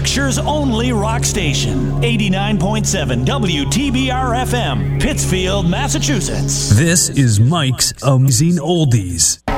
Berkshire's only rock station, 89.7 WTBR FM, Pittsfield, Massachusetts. This is Mike's Amazing Oldies.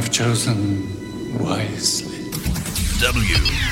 Have chosen wisely. WTBR.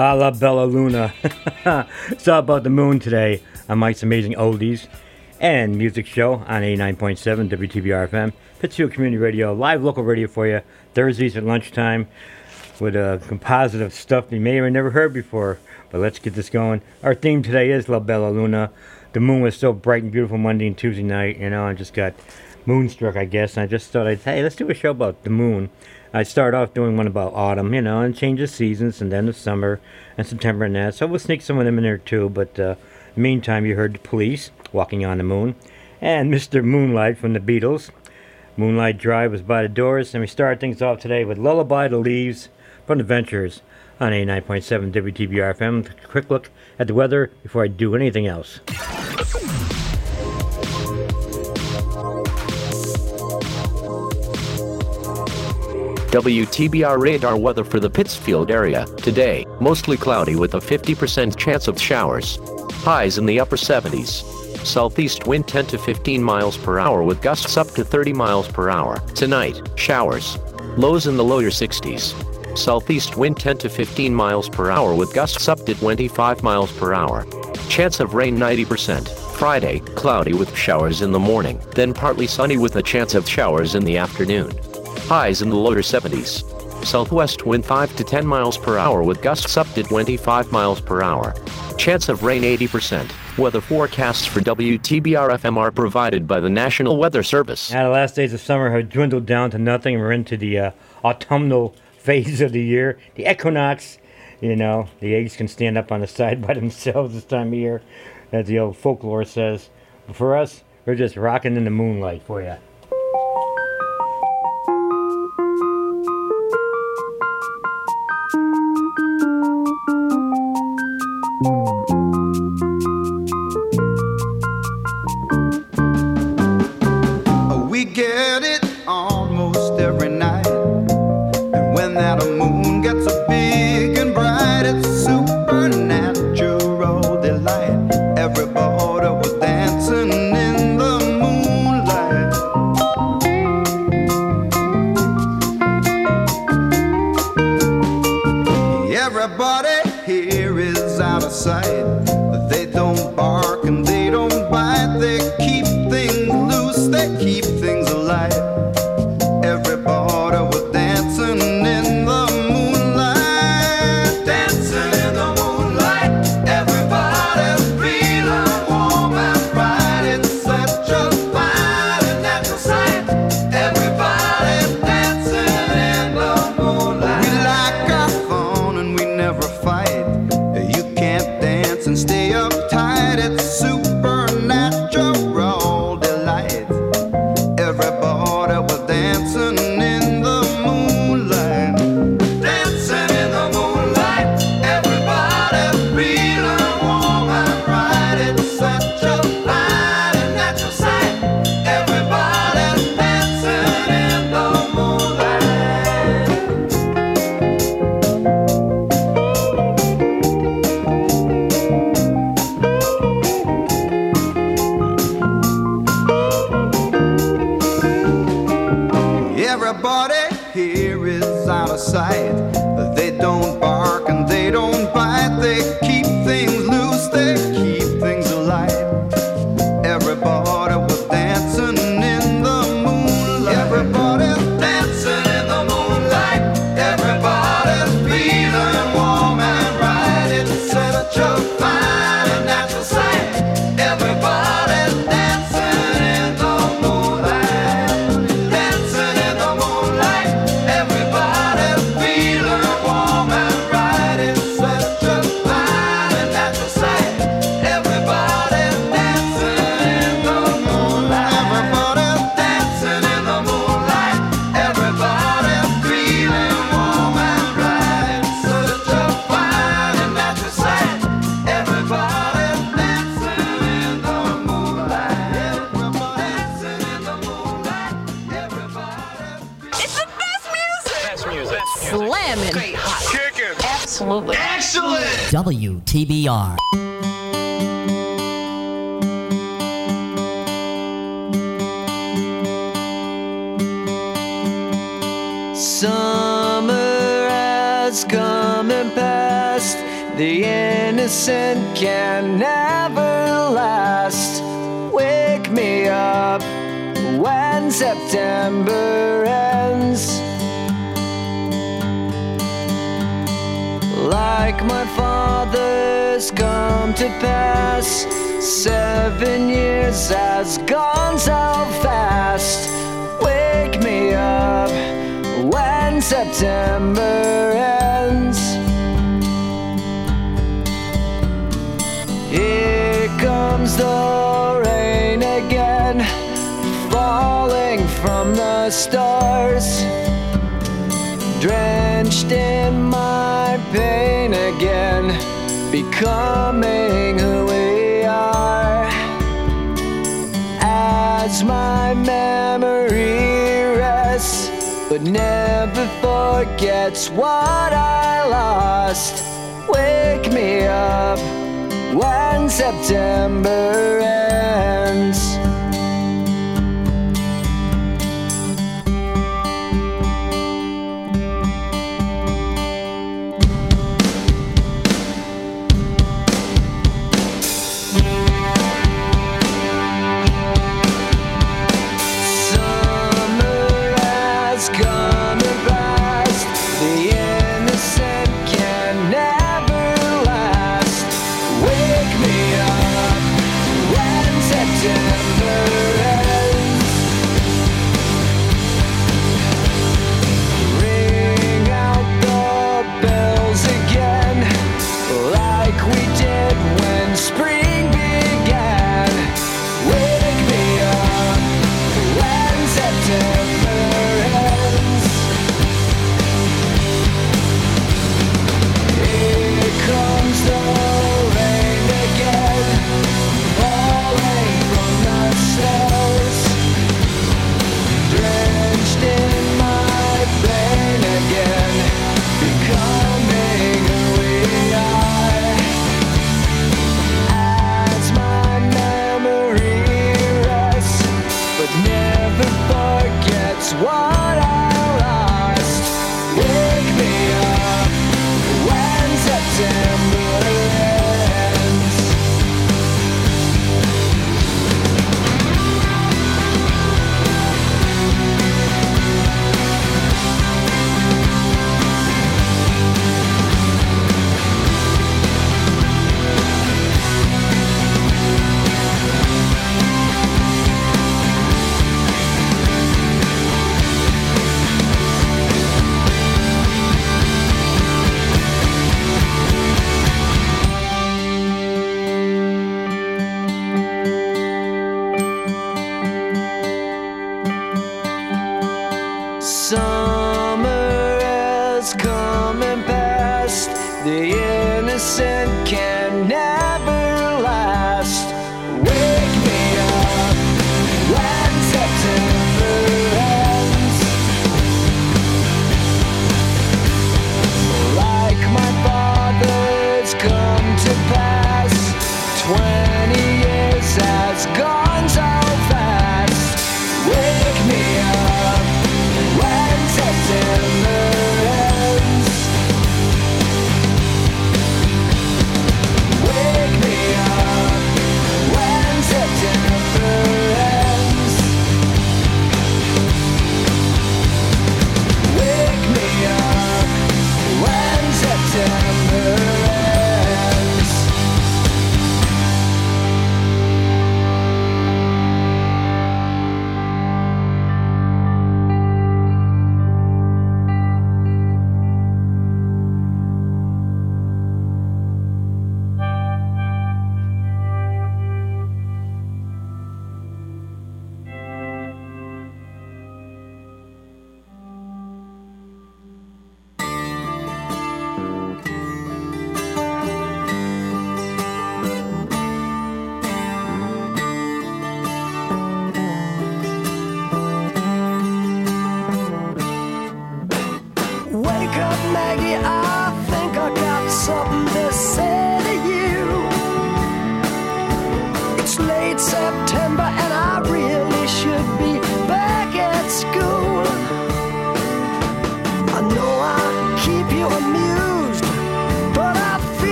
Ah, I love Bella Luna. it's all about the moon today on Mike's Amazing Oldies and Music Show on 89.7 WTBR FM, Pittsfield Community Radio, live local radio for you, Thursdays at lunchtime with uh, a composite of stuff you may have never heard before. But let's get this going. Our theme today is La Bella Luna. The moon was so bright and beautiful Monday and Tuesday night, you know, I just got moonstruck, I guess, and I just thought I'd, hey, let's do a show about the moon. I start off doing one about autumn, you know, and change of seasons, and then the summer and September and that. So we'll sneak some of them in there too. But uh, meantime, you heard the police walking on the moon, and Mr. Moonlight from the Beatles. Moonlight Drive was by the doors, and we start things off today with Lullaby to Leaves from the Ventures on 89.7 WTBR FM. Quick look at the weather before I do anything else. WTBR radar weather for the Pittsfield area. Today, mostly cloudy with a 50% chance of showers. Highs in the upper 70s. Southeast wind 10 to 15 miles per hour with gusts up to 30 miles per hour. Tonight, showers. Lows in the lower 60s. Southeast wind 10 to 15 miles per hour with gusts up to 25 miles per hour. Chance of rain 90%. Friday, cloudy with showers in the morning, then partly sunny with a chance of showers in the afternoon. Highs in the lower 70s. Southwest wind 5 to 10 miles per hour with gusts up to 25 miles per hour. Chance of rain 80%. Weather forecasts for WTBR FM are provided by the National Weather Service. Now, the last days of summer have dwindled down to nothing, we're into the uh, autumnal phase of the year, the equinox. You know, the eggs can stand up on the side by themselves this time of year, as the old folklore says. But for us, we're just rocking in the moonlight for you. We here is out of sight. They don't bark and forgets what I lost. Wake me up when September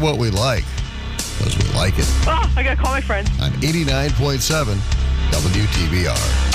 what we like because we like it. Oh, I got to call my friends. On 89.7 WTBR.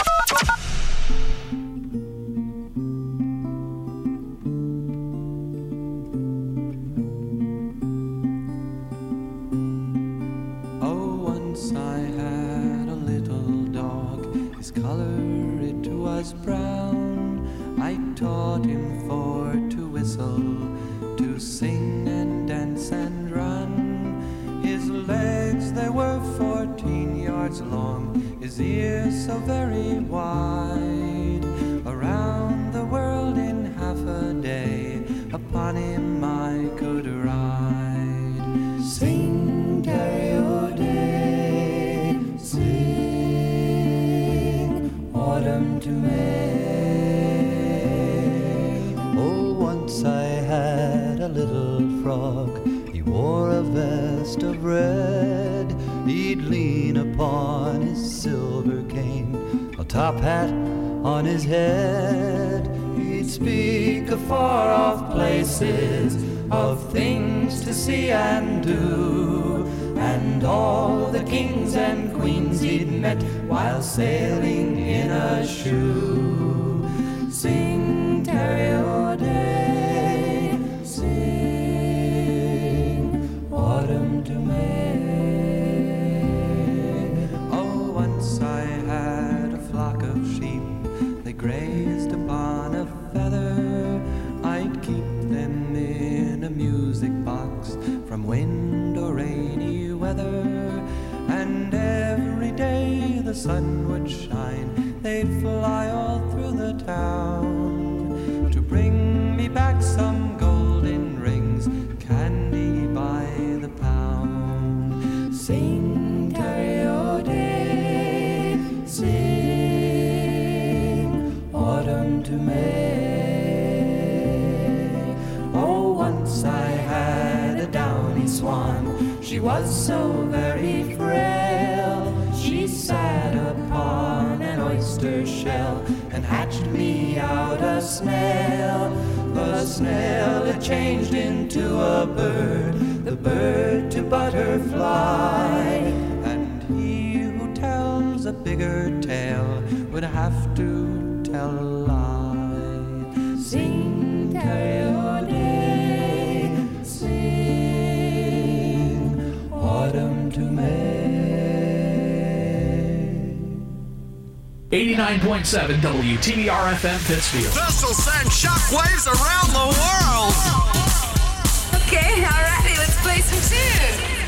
say 99.7 WTBR FM Pittsfield. This'll send shockwaves around the world. Okay, alrighty, let's play some tunes.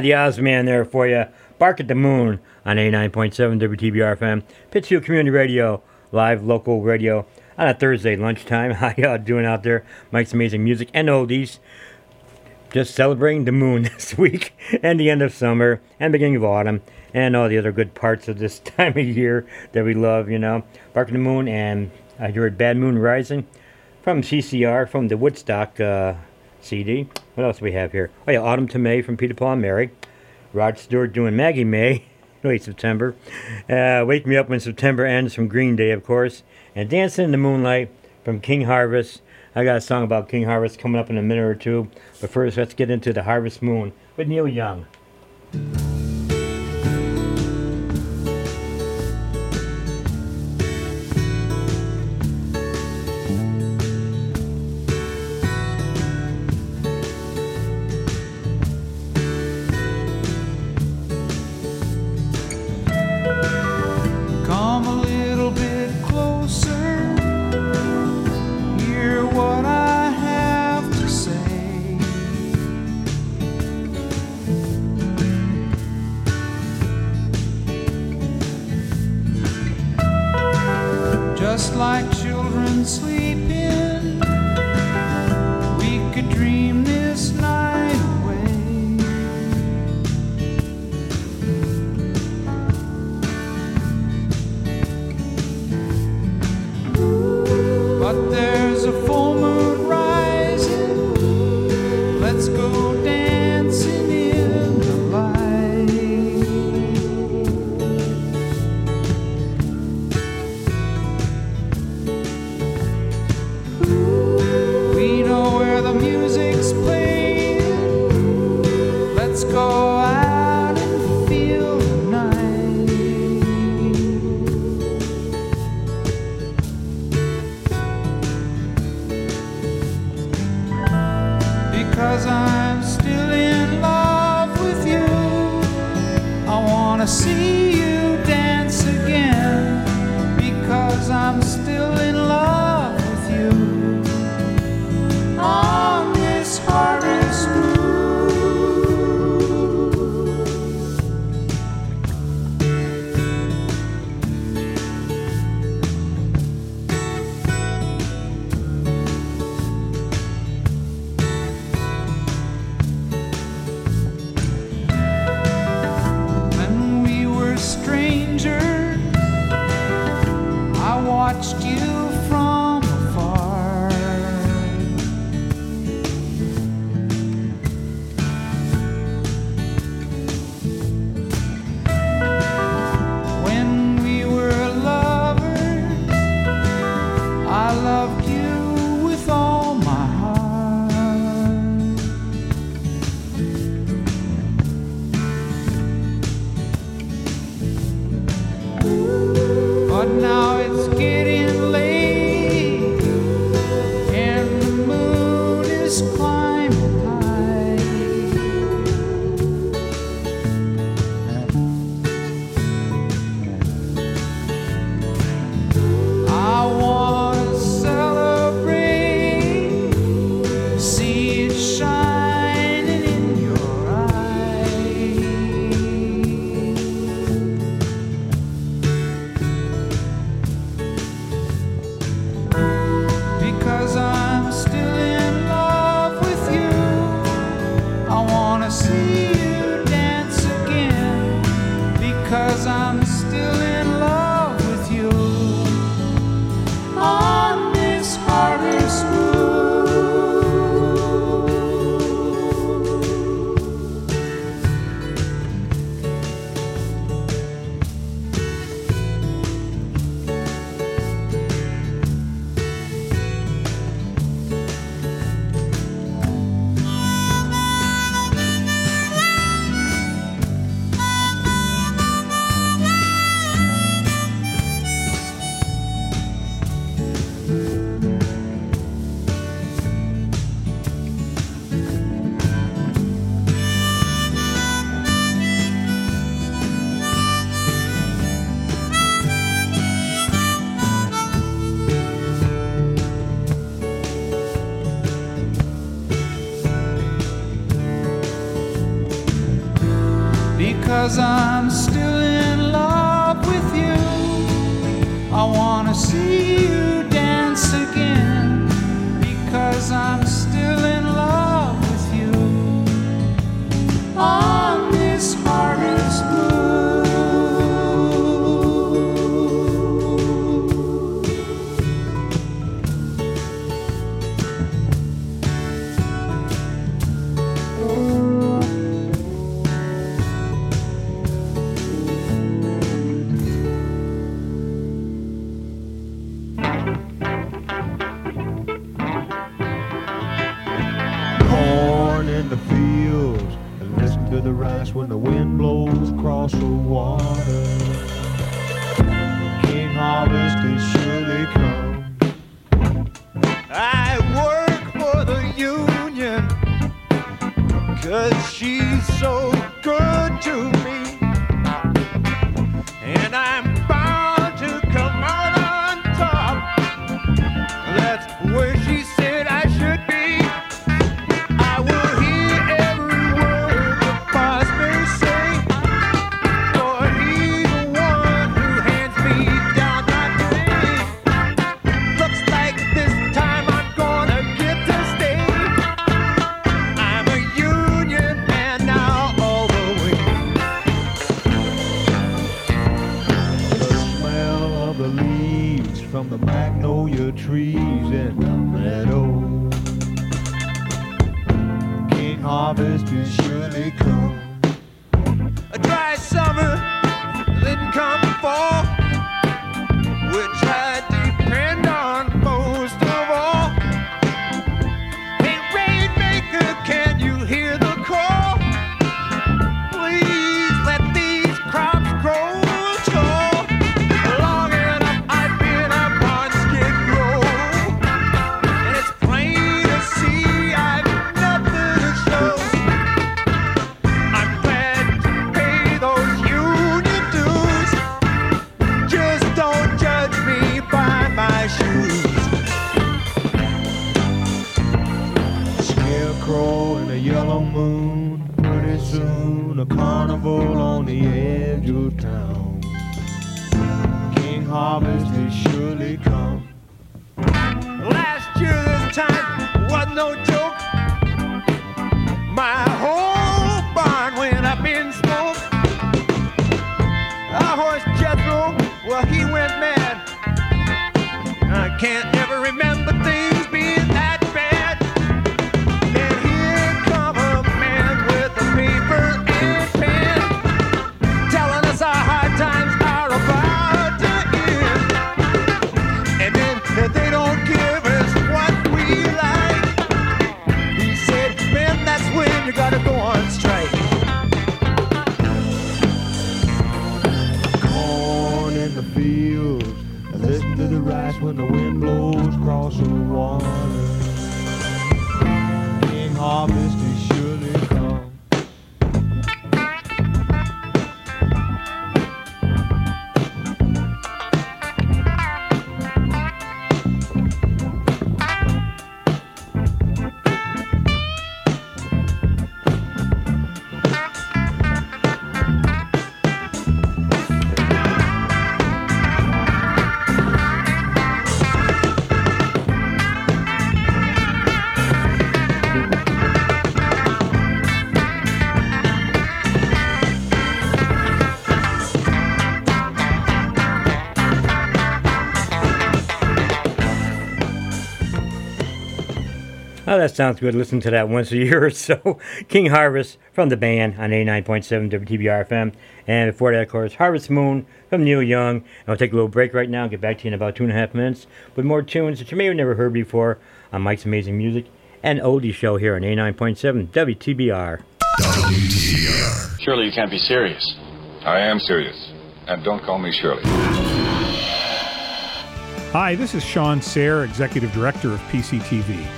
The Ozman there for you. Bark at the Moon on 89.7 WTBR FM. Pittsfield Community Radio, live local radio on a Thursday lunchtime. How y'all doing out there? Mike's Amazing Music and Oldies. Just celebrating the moon this week and the end of summer and beginning of autumn and all the other good parts of this time of year that we love, you know. Bark at the Moon and I heard Bad Moon Rising from CCR from the Woodstock uh, CD. What else do we have here? Oh yeah, Autumn to May from Peter Paul and Mary. Rod Stewart doing Maggie May, late September. Uh, Wake Me Up When September Ends from Green Day, of course. And Dancing in the Moonlight from King Harvest. I got a song about King Harvest coming up in a minute or two. But first, let's get into the Harvest Moon with Neil Young. Oh, that sounds good. Listen to that once a year or so. King Harvest from the band on 89.7 WTBR FM. And before that, of course, Harvest Moon from Neil Young. And I'll take a little break right now and get back to you in about two and a half minutes with more tunes that you may have never heard before on Mike's Amazing Music and Oldie Show here on 89.7 WTBR. Surely you can't be serious. I am serious. And don't call me Shirley. Hi, this is Shawn Serre, Executive Director of PCTV.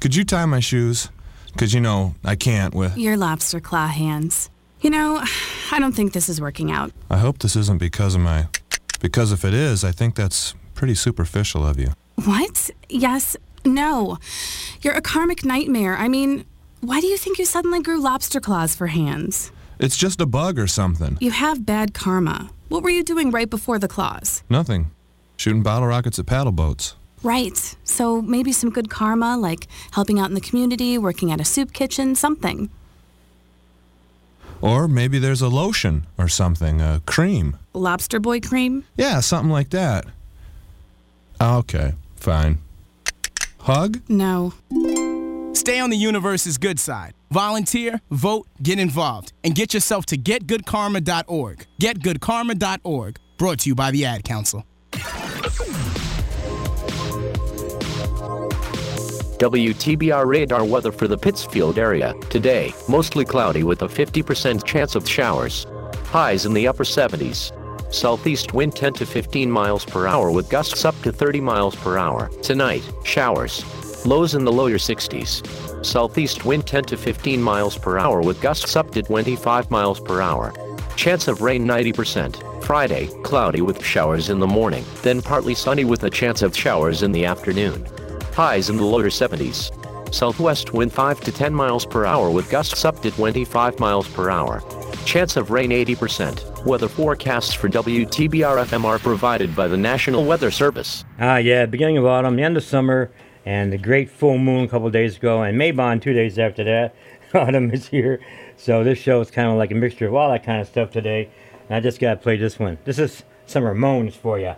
Could you tie my shoes? Because, you know, I can't with. Your lobster claw hands. You know, I don't think this is working out. I hope this isn't because of my. Because if it is, I think that's pretty superficial of you. What? Yes. No. You're a karmic nightmare. I mean, why do you think you suddenly grew lobster claws for hands? It's just a bug or something. You have bad karma. What were you doing right before the claws? Nothing. Shooting bottle rockets at paddle boats. Right. So maybe some good karma, like helping out in the community, working at a soup kitchen, something. Or maybe there's a lotion or something, a cream. Lobster boy cream? Yeah, something like that. Okay, fine. Hug? No. Stay on the universe's good side. Volunteer, vote, get involved, and get yourself to getgoodkarma.org. Getgoodkarma.org. Brought to you by the Ad Council. WTBR radar weather for the Pittsfield area. Today, mostly cloudy with a 50% chance of showers. Highs in the upper 70s. Southeast wind 10 to 15 miles per hour with gusts up to 30 miles per hour. Tonight, showers. Lows in the lower 60s. Southeast wind 10 to 15 miles per hour with gusts up to 25 miles per hour. Chance of rain 90%. Friday, cloudy with showers in the morning, then partly sunny with a chance of showers in the afternoon. Highs in the lower 70s. Southwest wind 5 to 10 miles per hour with gusts up to 25 miles per hour. Chance of rain 80%. Weather forecasts for WTBR FM are provided by the National Weather Service. Ah, yeah, beginning of autumn, the end of summer, and the great full moon a couple days ago, and Mabon two days after that. autumn is here. So this show is kind of like a mixture of all that kind of stuff today. And I just got to play this one. This is some Ramones for you.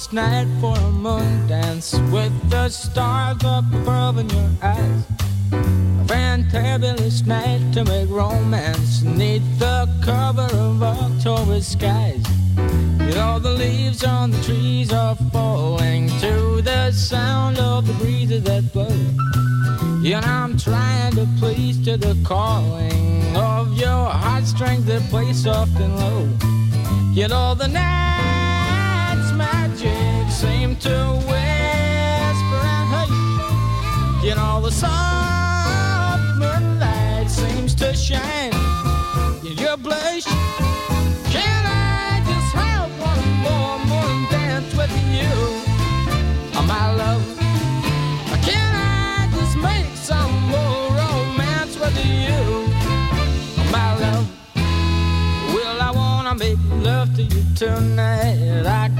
Marvelous night for a moon dance with the stars above in your eyes. A fantabulous night to make romance neath the cover of October skies. You know the leaves on the trees are falling to the sound of the breezes that blow. And I'm trying to please to the calling of your heartstrings that play soft and low. You know the magic seem to whisper and hush. You know the soft moonlight seems to shine in your blush. Can I just have one more moon dance with you, oh, my love? Can I just make some more romance with you, oh, my love? Well, I wanna make love to you tonight. I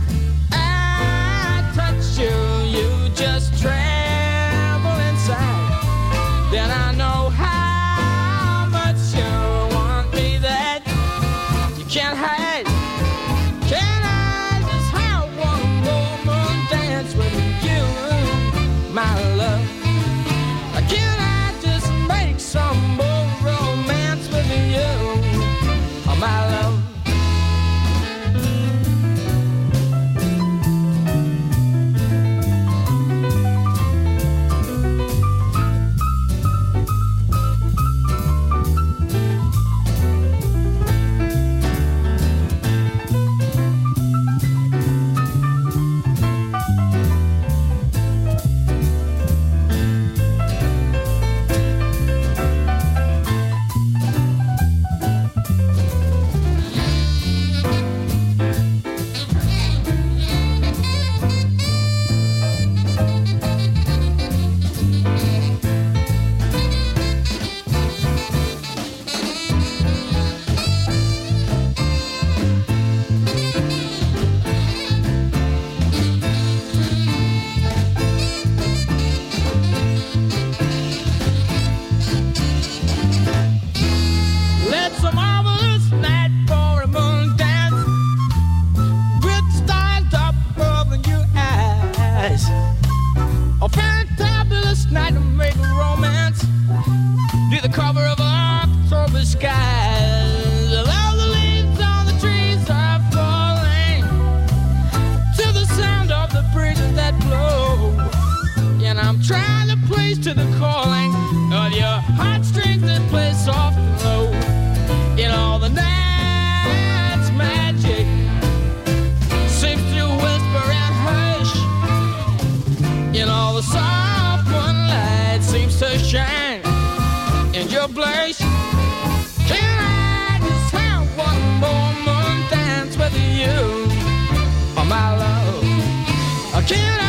Or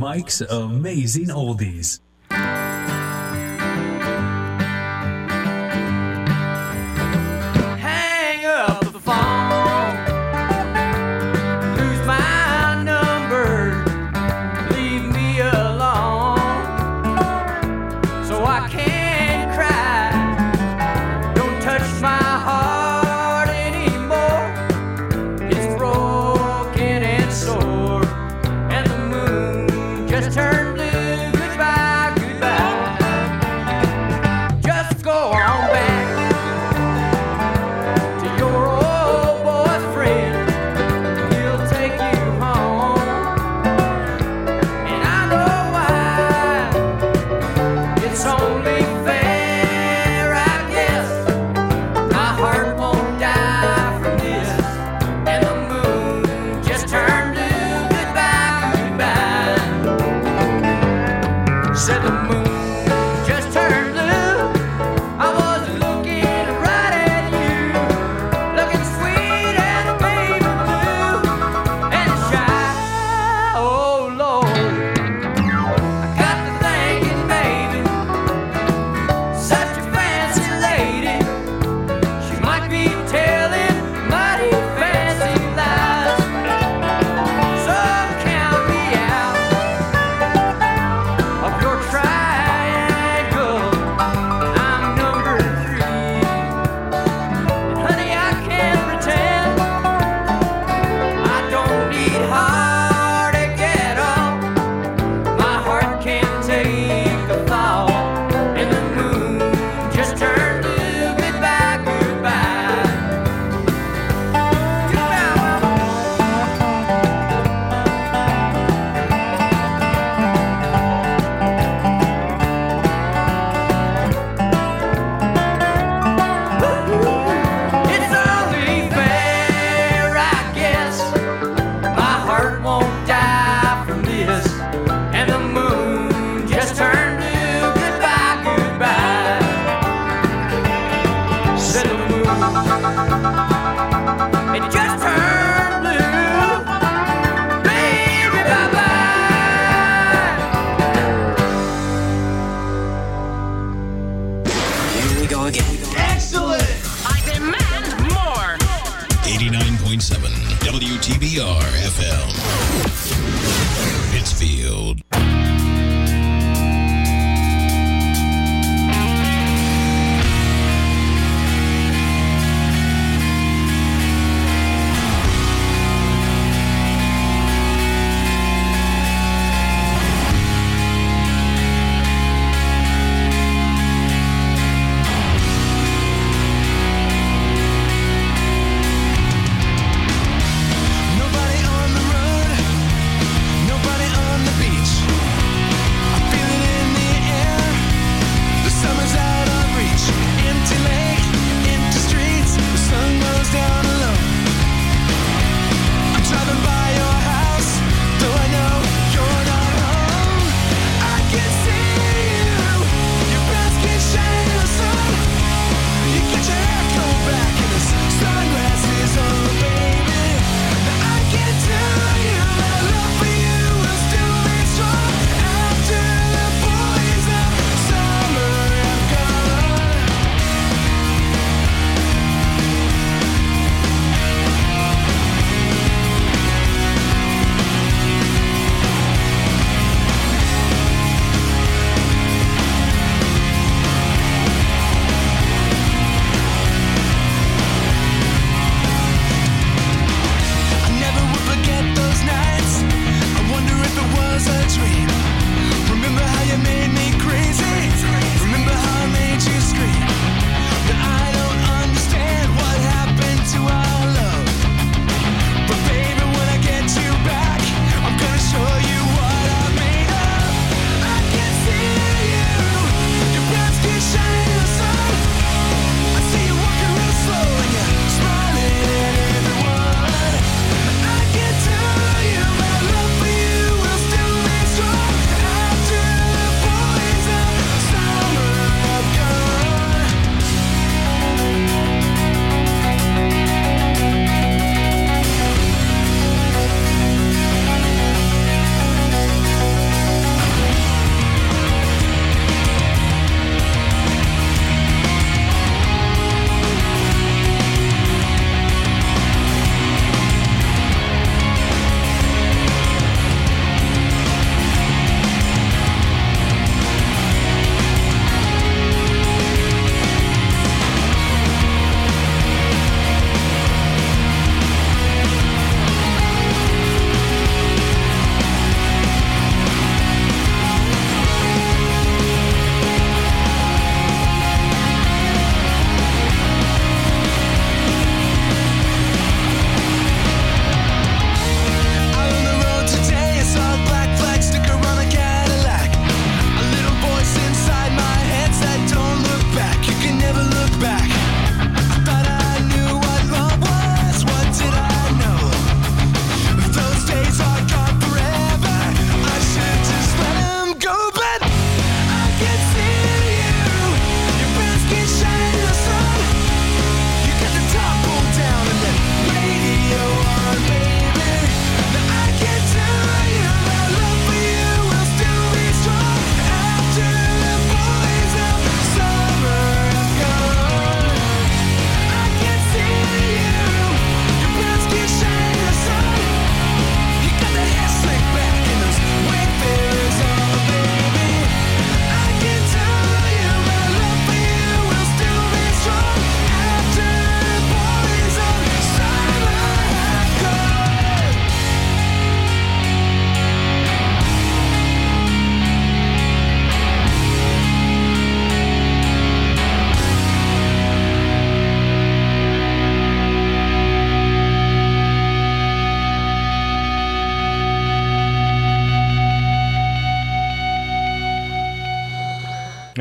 Mike's Amazing Oldies.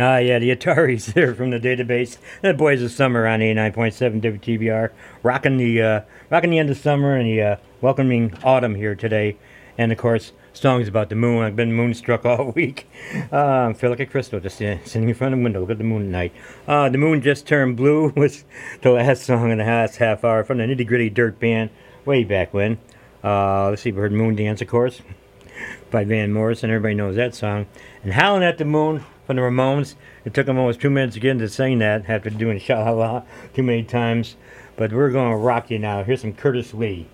Ah, uh, yeah, the Ataris there from the database. That boys of summer on 89.7 WTBR, rocking the uh, rocking the end of summer and the uh, welcoming autumn here today, and of course songs about the moon. I've been moonstruck all week. Uh, I feel like a crystal just uh, sitting in front of the window. Look at the moon at night. Uh, the moon just turned blue was the last song in the last half hour from the Nitty Gritty Dirt Band way back when. Uh, let's see, we heard Moon Dance, of course, by Van Morrison. Everybody knows that song. And Howling at the Moon from the Ramones. It took them almost two minutes to get into saying that after doing Sha La too many times. But we're going to rock you now. Here's some Curtis Lee.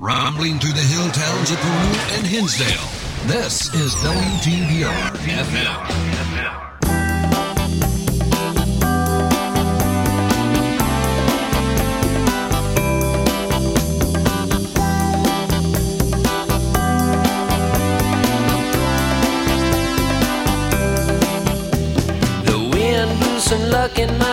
Rumbling through the hill towns of Peru and Hinsdale, this is WTBR FM. in my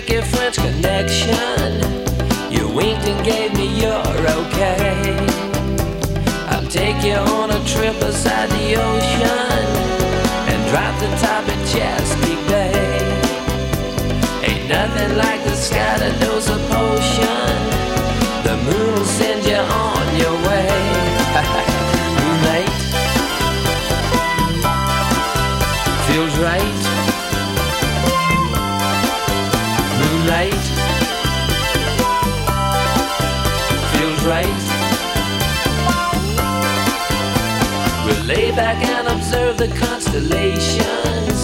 tricky French connection. You winked and gave me your okay. I'll take you on a trip beside the ocean and drop the top at Chesapeake Bay. Ain't nothing like the sky that knows a potion. The moon'll send you on your way. back and observe the constellations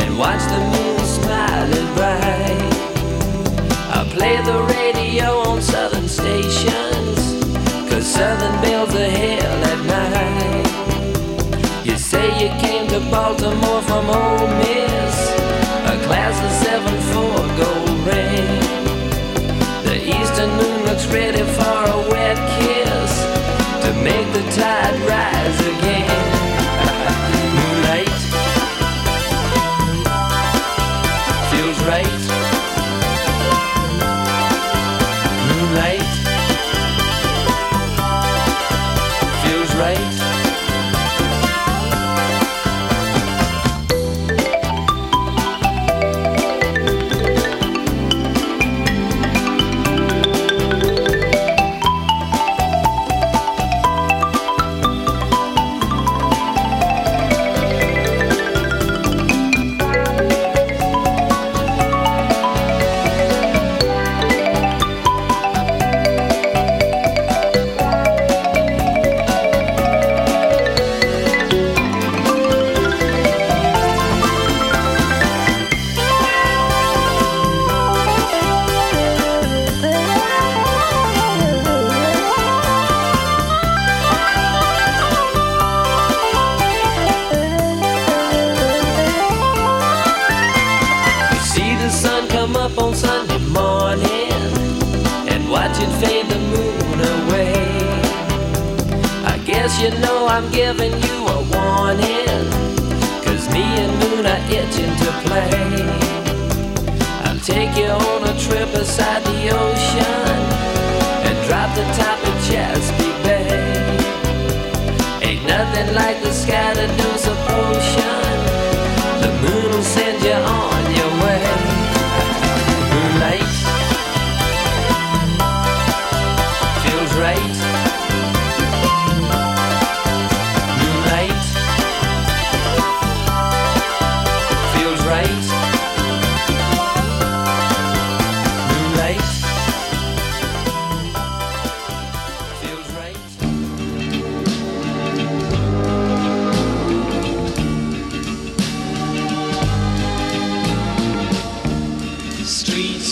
and watch the moon smiling bright. I play the radio on southern stations, cause southern belles are hell at night. You say you came to Baltimore from Ole Miss, a class of 7-4 gold ring. The eastern moon looks ready for a wet kiss to make the tide rise again.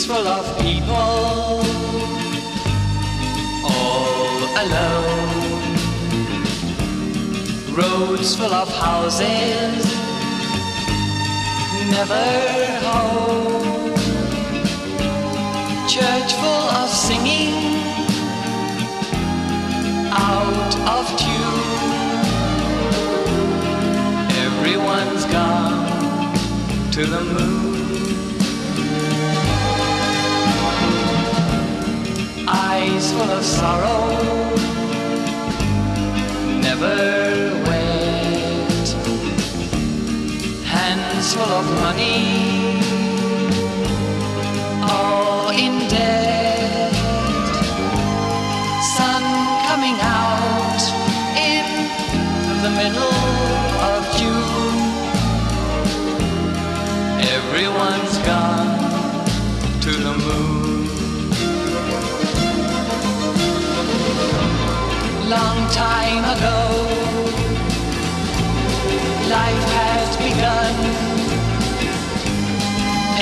Full of people, all alone. Roads full of houses, never home. Church full of singing, out of tune. Everyone's gone to the moon. Eyes full of sorrow, never wet, hands full of money, long time ago. Life had begun.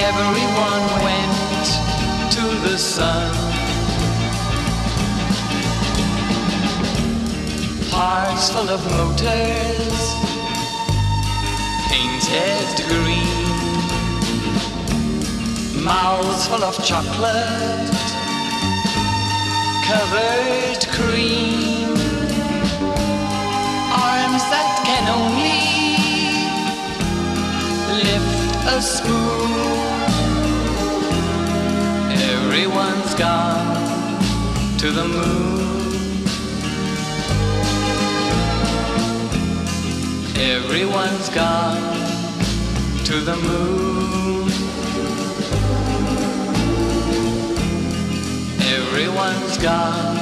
Everyone went to the sun. Parks full of motors, painted green. Mouths full of chocolate, covered cream a spoon. Everyone's gone to the moon. Everyone's gone to the moon. Everyone's gone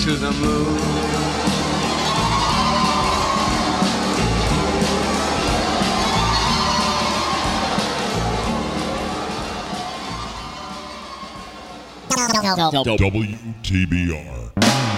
to the moon. WTBR. Directions, you'll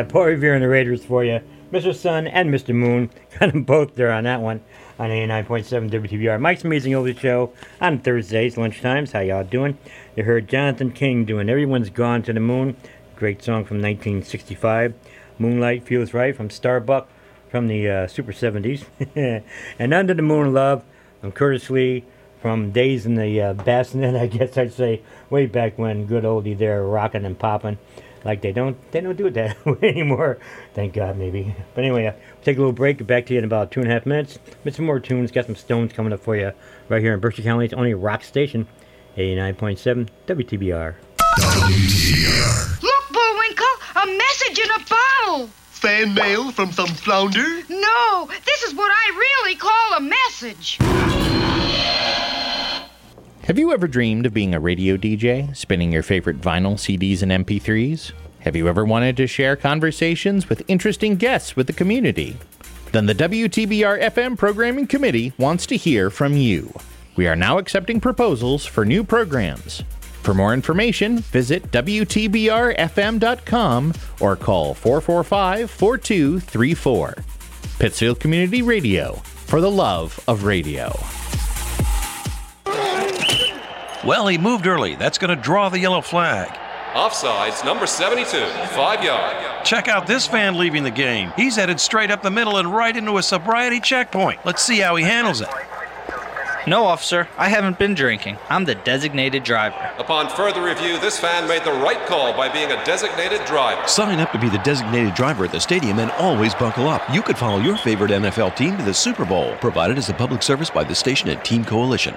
yeah, Paul Revere and the Raiders for you. Mr. Sun and Mr. Moon. Got them both there on that one on 89.7 WTBR. Mike's Amazing Oldies Show on Thursdays, lunchtimes. How y'all doing? You heard Jonathan King doing Everyone's Gone to the Moon. Great song from 1965. Moonlight Feels Right from Starbuck from the uh, Super 70s. and Under the Moon Love from Curtis Lee from days in the uh, bassinet, I guess I'd say, way back when good oldie there, rocking and popping. Like they don't, they don't do it that way anymore. Thank God, maybe. But anyway, uh, take a little break. Get back to you in about two and a half minutes. With some more tunes. Got some stones coming up for you right here in Berkshire County. It's only rock station, 89.7 WTBR. Look, Bullwinkle, a message in a bottle. Fan mail from some flounder? No, this is what I really call a message. Have you ever dreamed of being a radio DJ, spinning your favorite vinyl, CDs, and MP3s? Have you ever wanted to share conversations with interesting guests with the community? Then the WTBR FM Programming Committee wants to hear from you. We are now accepting proposals for new programs. For more information, visit WTBRFM.com or call 445 4234. Pittsfield Community Radio, for the love of radio. Well, he moved early. That's going to draw the yellow flag. Offsides, number 72, five yard. Check out this fan leaving the game. He's headed straight up the middle and right into a sobriety checkpoint. Let's see how he handles it. No, officer, I haven't been drinking. I'm the designated driver. Upon further review, this fan made the right call by being a designated driver. Sign up to be the designated driver at the stadium and always buckle up. You could follow your favorite NFL team to the Super Bowl, provided as a public service by the station and Team Coalition.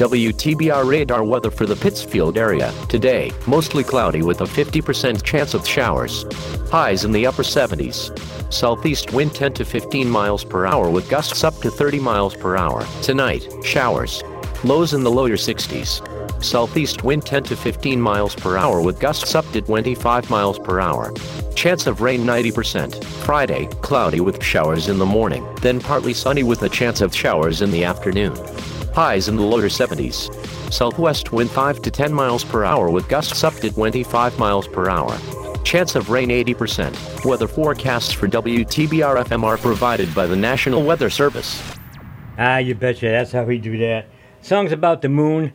WTBR radar weather for the Pittsfield area. Today, mostly cloudy with a 50% chance of showers. Highs in the upper 70s. Southeast wind 10 to 15 miles per hour with gusts up to 30 miles per hour. Tonight, showers. Lows in the lower 60s. Southeast wind 10 to 15 miles per hour with gusts up to 25 miles per hour. Chance of rain 90%. Friday, cloudy with showers in the morning, then partly sunny with a chance of showers in the afternoon. Highs in the lower 70s. Southwest wind 5 to 10 miles per hour with gusts up to 25 miles per hour. Chance of rain 80%. Weather forecasts for WTBR FM are provided by the National Weather Service. Ah, you betcha. That's how we do that. Songs about the moon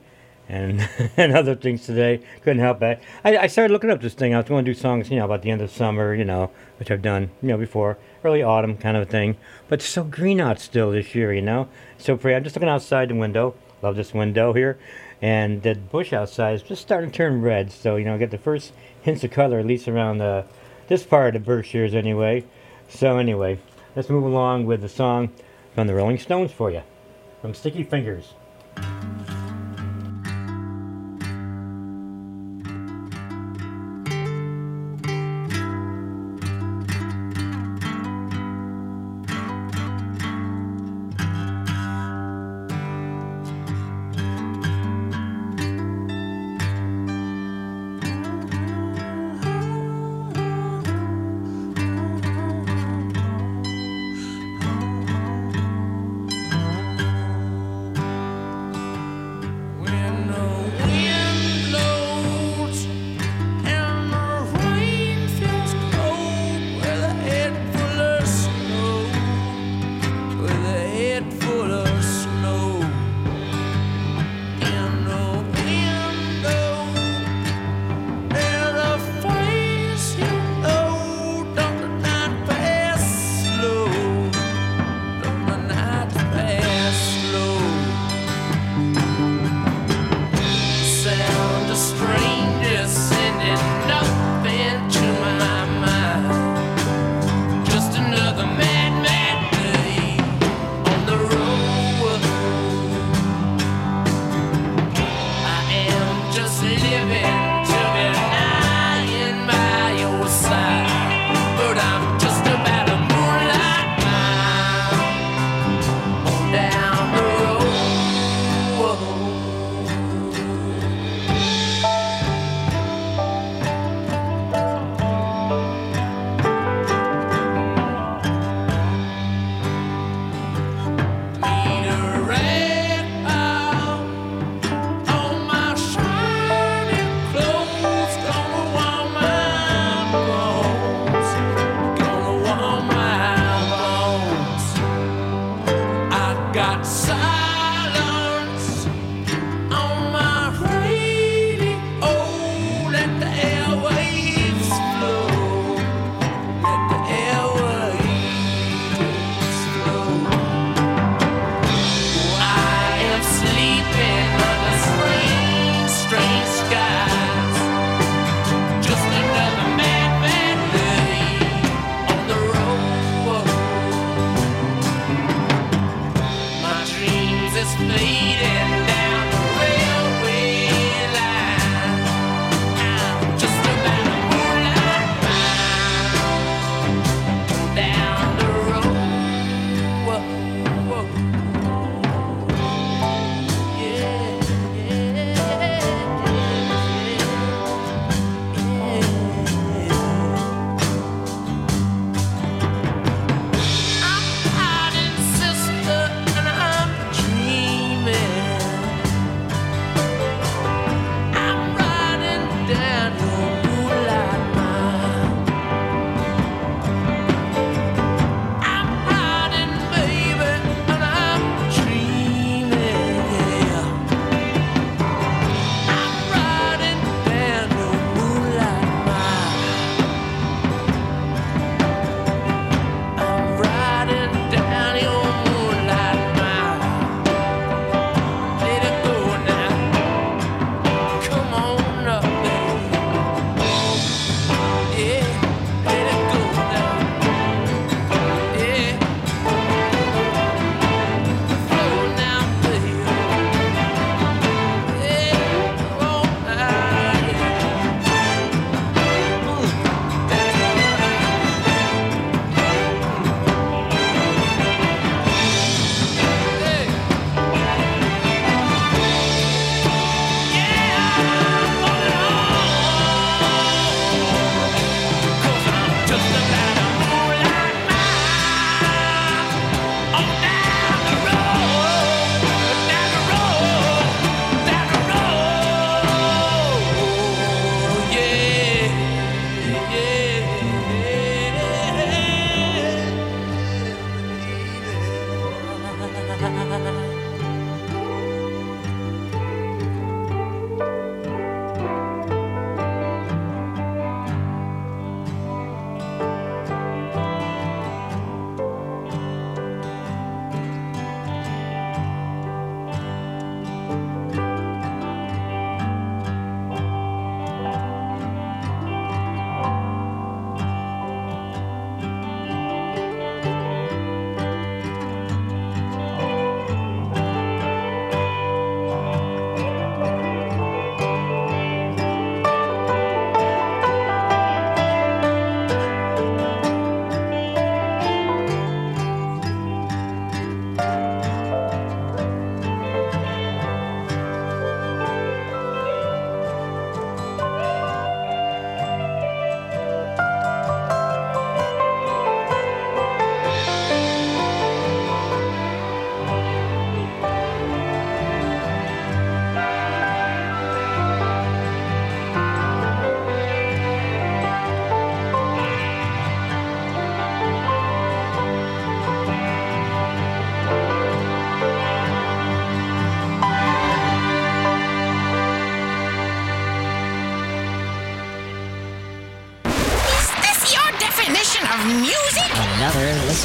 and and other things today. Couldn't help it. I, I started looking up this thing. I was going to do songs, you know, about the end of summer, you know, which I've done, you know, before. Early autumn kind of thing. But it's so green out still this year, you know. So pretty. I'm just looking outside the window. Love this window here. And the bush outside is just starting to turn red. So, you know, get the first hints of color, at least around the, this part of the Berkshires anyway. So anyway, let's move along with the song from the Rolling Stones for you. From Sticky Fingers.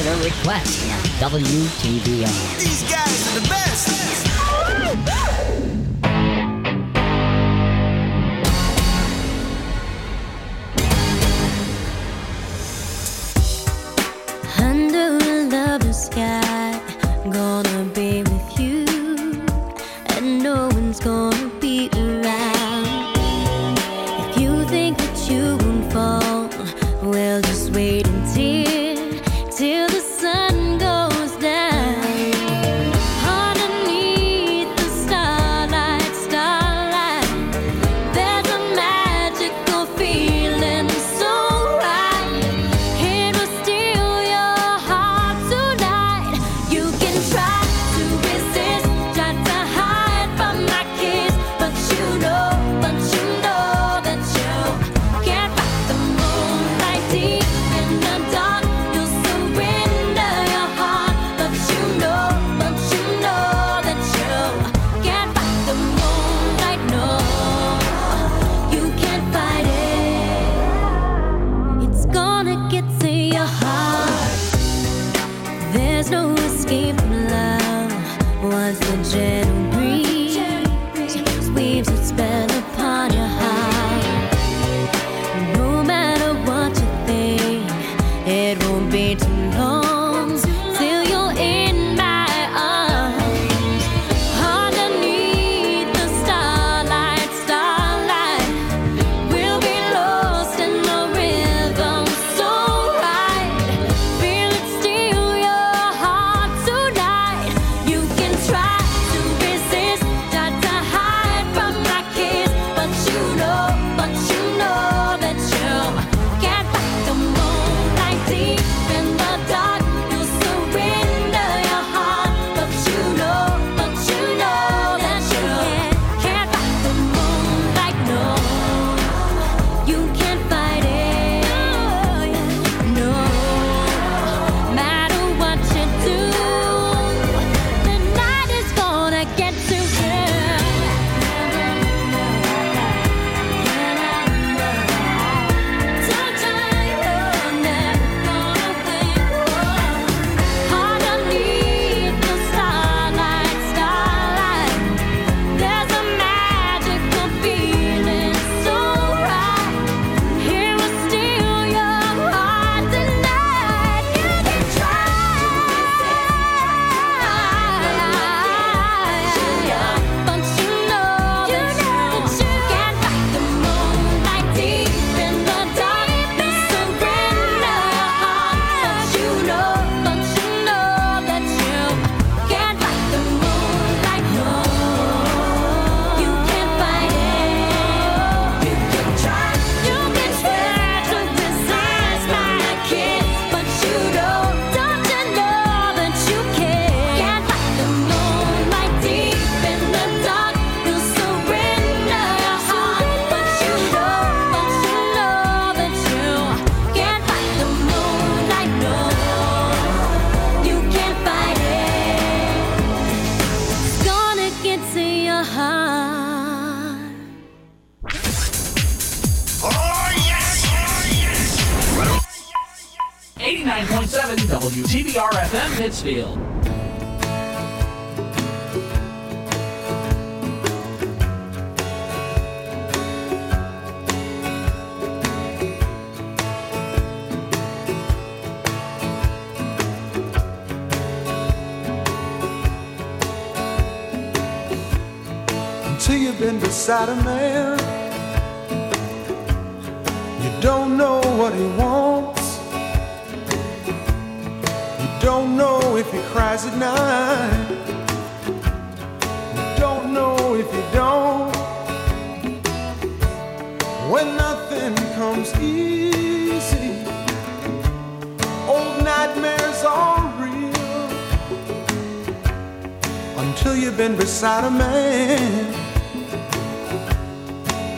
Listener request. WTBR. These guys are the best.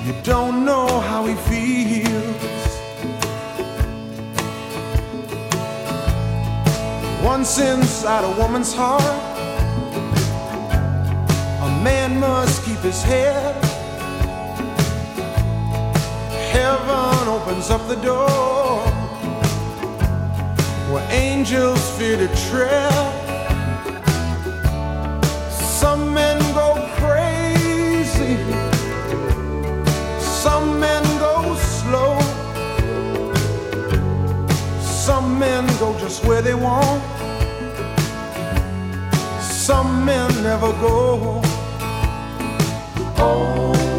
You don't know how he feels. Once inside a woman's heart, a man must keep his head. Heaven opens up the door where angels fear to tread. just where they want. Some men never go. Oh.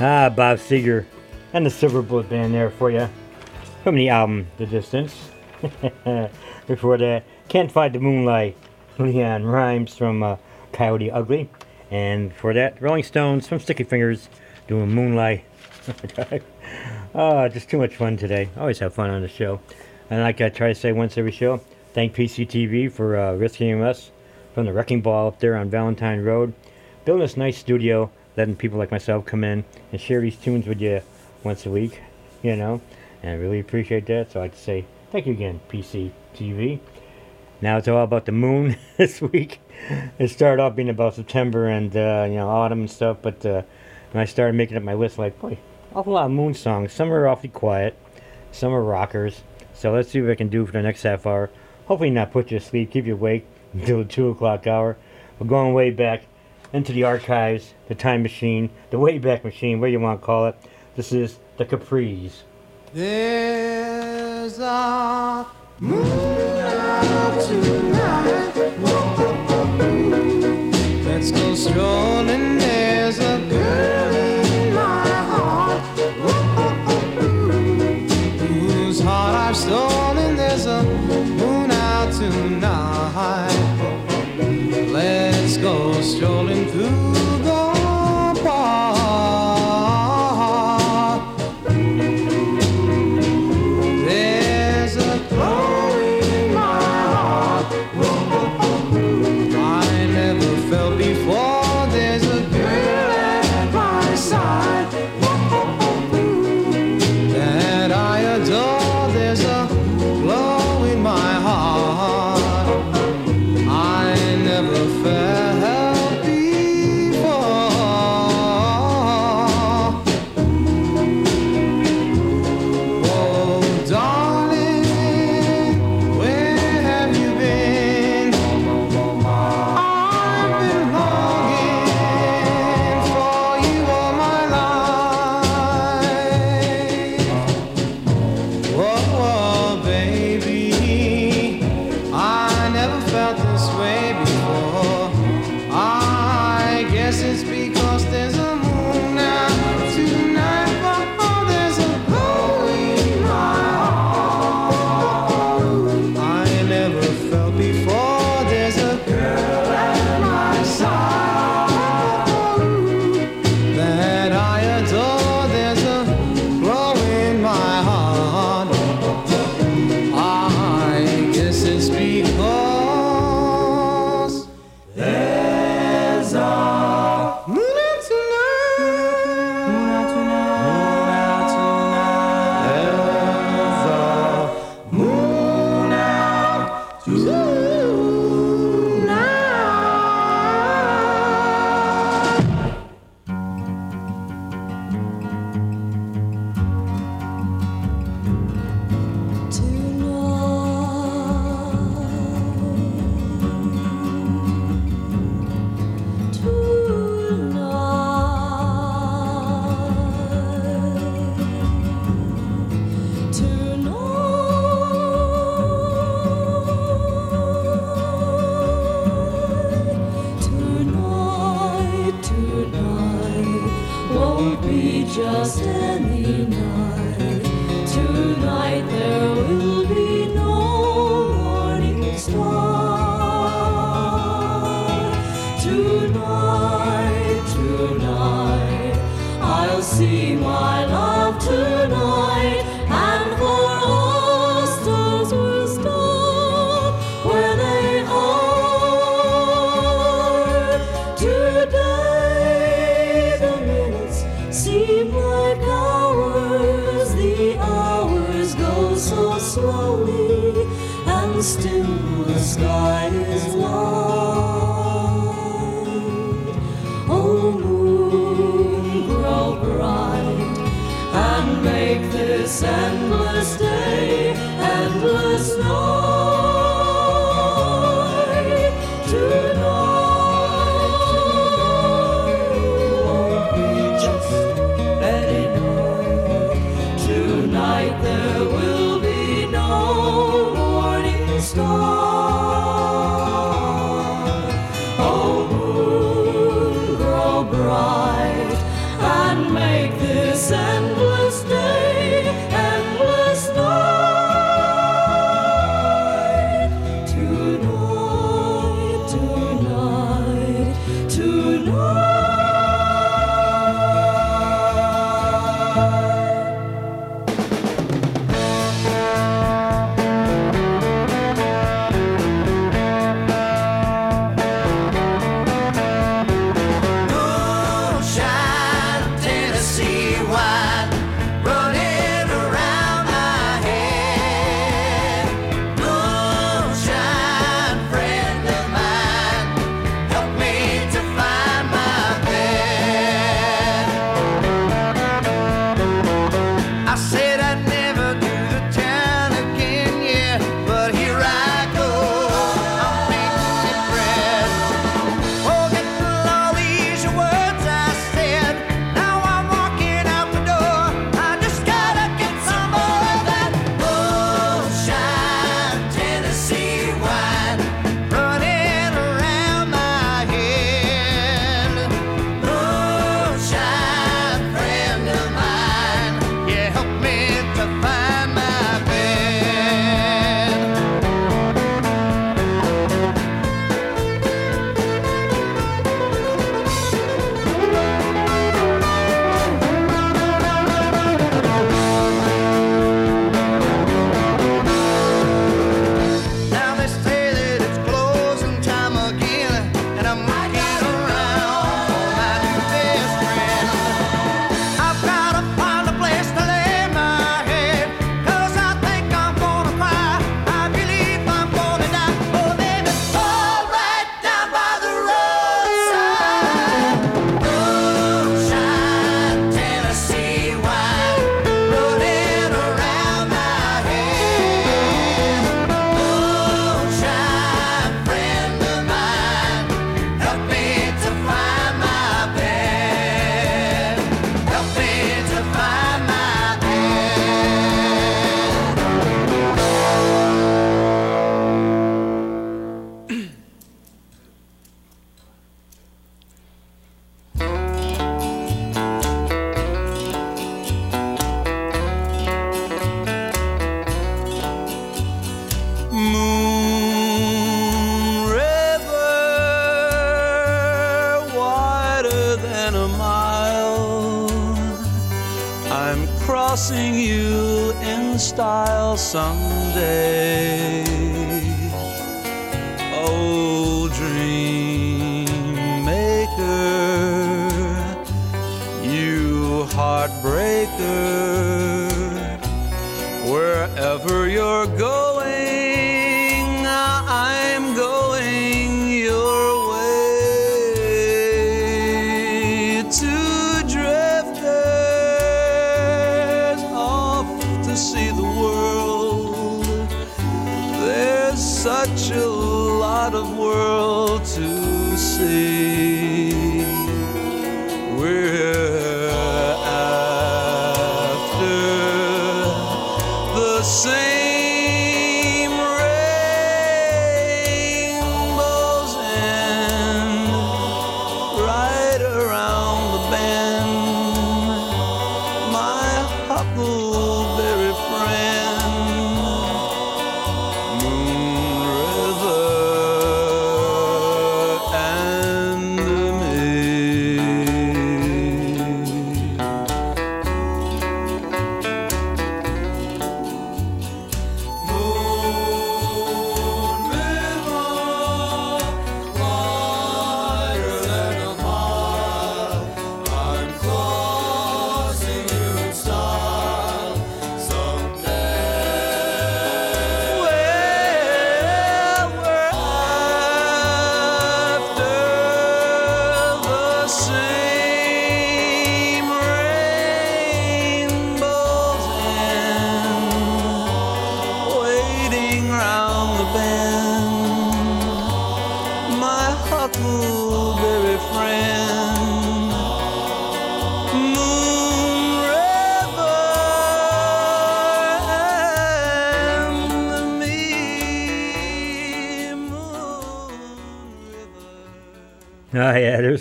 Ah, Bob Seger and the Silver Bullet Band there for you. From the album The Distance. Before that, Can't Fight the Moonlight, LeAnn Rimes from uh, Coyote Ugly. And for that, Rolling Stones from Sticky Fingers doing Moonlight. Ah, just too much fun today. Always have fun on the show. And like I try to say once every show, thank PCTV for uh, rescuing us from the wrecking ball up there on Valentine Road. Building this nice studio, letting people like myself come in and share these tunes with you once a week, you know. And I really appreciate that. So I'd say thank you again, PC TV. Now it's all about the moon this week. It started off being about September and uh, you know autumn and stuff, but uh, when I started making up my list, like boy, awful lot of moon songs. Some are awfully quiet, some are rockers. So let's see what I can do for the next half hour. Hopefully not put you to sleep, keep you awake until the two o'clock hour. We're going way back into the archives, the time machine, the Wayback machine, whatever you want to call it. This is the Capris. There's a moon out tonight. Let's go strolling. Just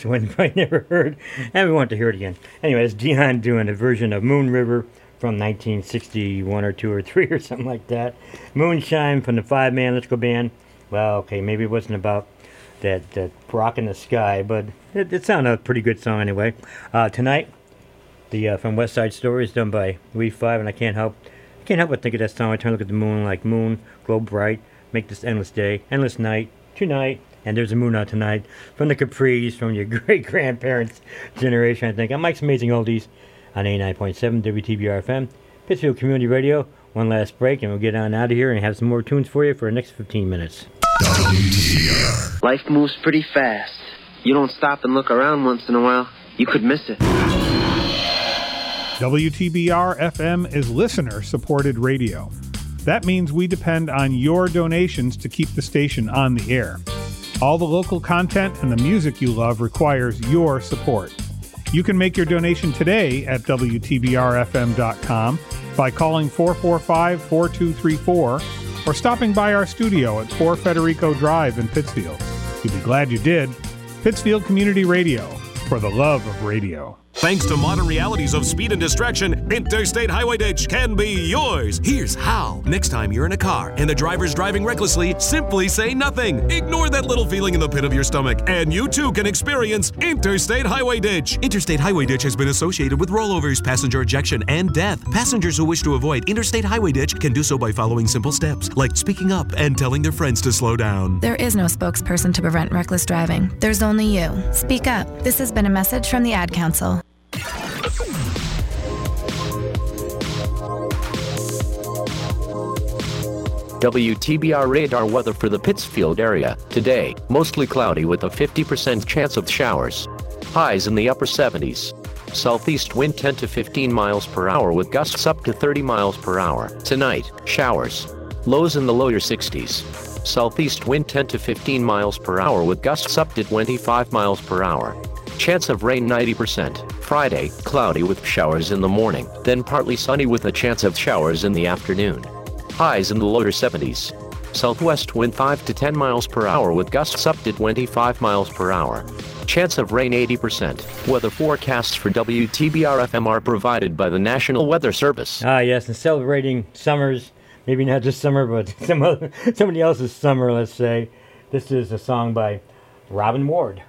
One you probably never heard, and we want to hear it again. Anyway, it's Dion doing a version of Moon River from 1961 or two or three or something like that. Moonshine from the Five Man Electrical Band. Well, okay, maybe it wasn't about that that rock in the sky, but it, it sounded a pretty good song anyway. Uh, tonight, the uh, from West Side Story is done by We Five, and I can't help I can't help but think of that song. I turn to look at the moon like moon, glow bright, make this endless day, endless night, tonight, and there's a moon out tonight. From the Capris, from your great grandparents' generation, I think. I'm Mike's Amazing Oldies on 89.7 WTBR FM, Pittsfield Community Radio. One last break, and we'll get on out of here and have some more tunes for you for the next 15 minutes. Life moves pretty fast. You don't stop and look around once in a while, you could miss it. WTBR FM is listener supported radio. That means we depend on your donations to keep the station on the air. All the local content and the music you love requires your support. You can make your donation today at WTBRFM.com by calling 445 4234 or stopping by our studio at 4 Federico Drive in Pittsfield. You'll be glad you did. Pittsfield Community Radio, for the love of radio. Thanks to modern realities of speed and distraction, Interstate Highway Ditch can be yours. Here's how. Next time you're in a car and the driver's driving recklessly, simply say nothing. Ignore that little feeling in the pit of your stomach, and you too can experience Interstate Highway Ditch. Interstate Highway Ditch has been associated with rollovers, passenger ejection, and death. Passengers who wish to avoid Interstate Highway Ditch can do so by following simple steps, like speaking up and telling their friends to slow down. There is no spokesperson to prevent reckless driving. There's only you. Speak up. This has been a message from the Ad Council. WTBR radar weather for the Pittsfield area. Today, mostly cloudy with a 50% chance of showers. Highs in the upper 70s. Southeast wind 10 to 15 miles per hour with gusts up to 30 miles per hour. Tonight, showers. Lows in the lower 60s. Southeast wind 10 to 15 miles per hour with gusts up to 25 miles per hour. Chance of rain 90%. Friday, cloudy with showers in the morning, then partly sunny with a chance of showers in the afternoon. Highs in the lower 70s. Southwest wind 5 to 10 miles per hour with gusts up to 25 miles per hour. Chance of rain 80%. Weather forecasts for WTBR FM are provided by the National Weather Service. Ah, yes, and celebrating summers, maybe not just summer, but some other, somebody else's summer, let's say. This is a song by Robin Ward.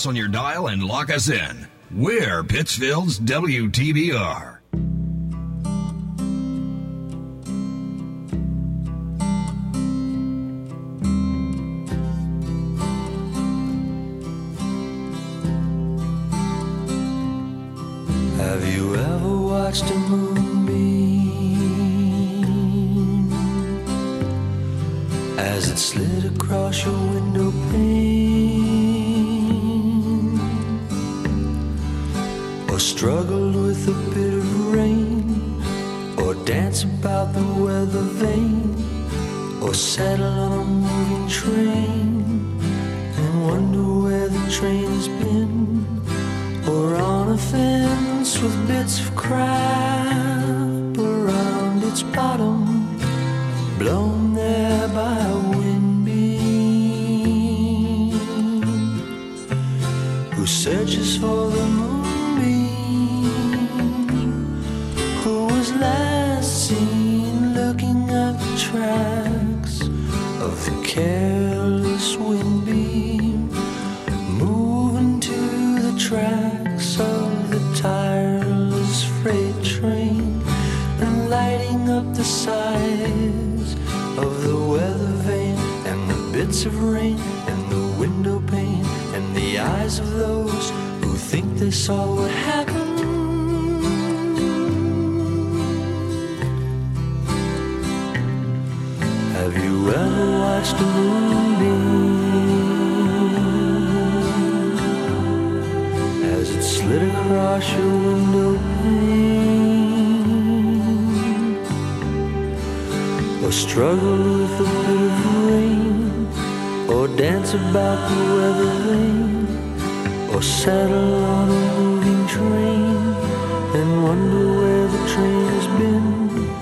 us on your dial and lock us in. We're Pittsfield's WTBR. dance about the weather vane or settle on a moving train and wonder where the train has been.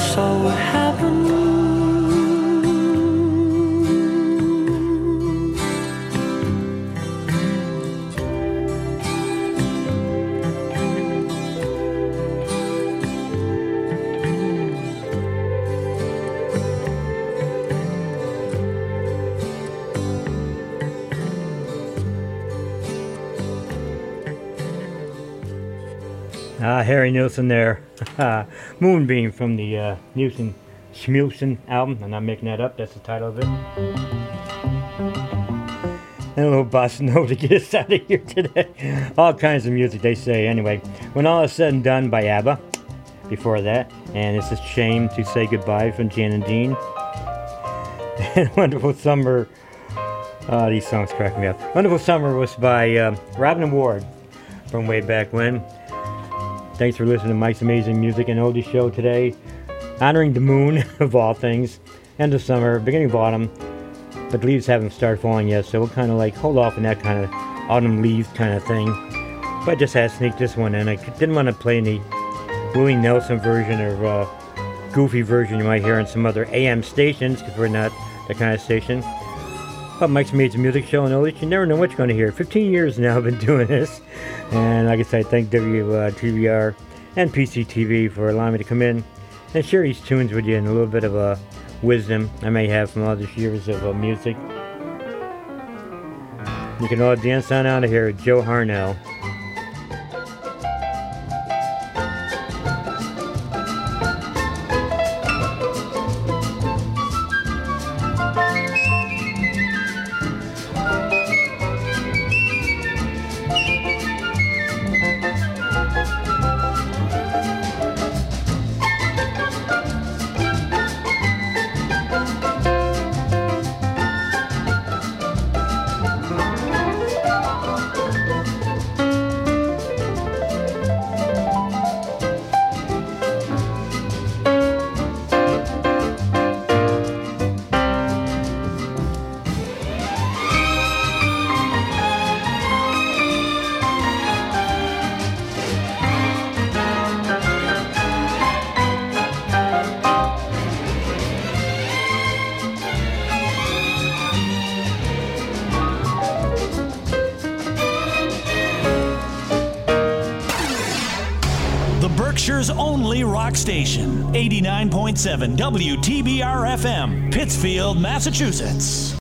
so happened. Ah, Harry Nilsson there Uh, Moonbeam from the uh, Nilsson Schmilsson album. I'm not making that up, that's the title of it. And a little bossa nova to get us out of here today. All kinds of music, they say. Anyway, when all is said and done by ABBA, before that. And it's a shame to say goodbye from Jan and Dean. And Wonderful Summer. Uh, these songs crack me up. Wonderful Summer was by uh, Robin Ward from way back when. Thanks for listening to Mike's Amazing Music and oldie Show today, honoring the moon of all things, end of summer, beginning of autumn, but leaves haven't started falling yet, so we'll kind of like hold off on that kind of autumn leaves kind of thing. But I just had to sneak this one in. I didn't want to play any Willie Nelson version or uh, goofy version you might hear on some other AM stations because we're not that kind of station. But Mike's some Music Show and all you never know what you're going to hear. 15 years now I've been doing this. And like I said, thank WTBR and PCTV for allowing me to come in and share these tunes with you and a little bit of uh, wisdom I may have from all these years of uh, music. You can all dance on out of here with Joe Harnell. WTBR FM, Pittsfield, Massachusetts.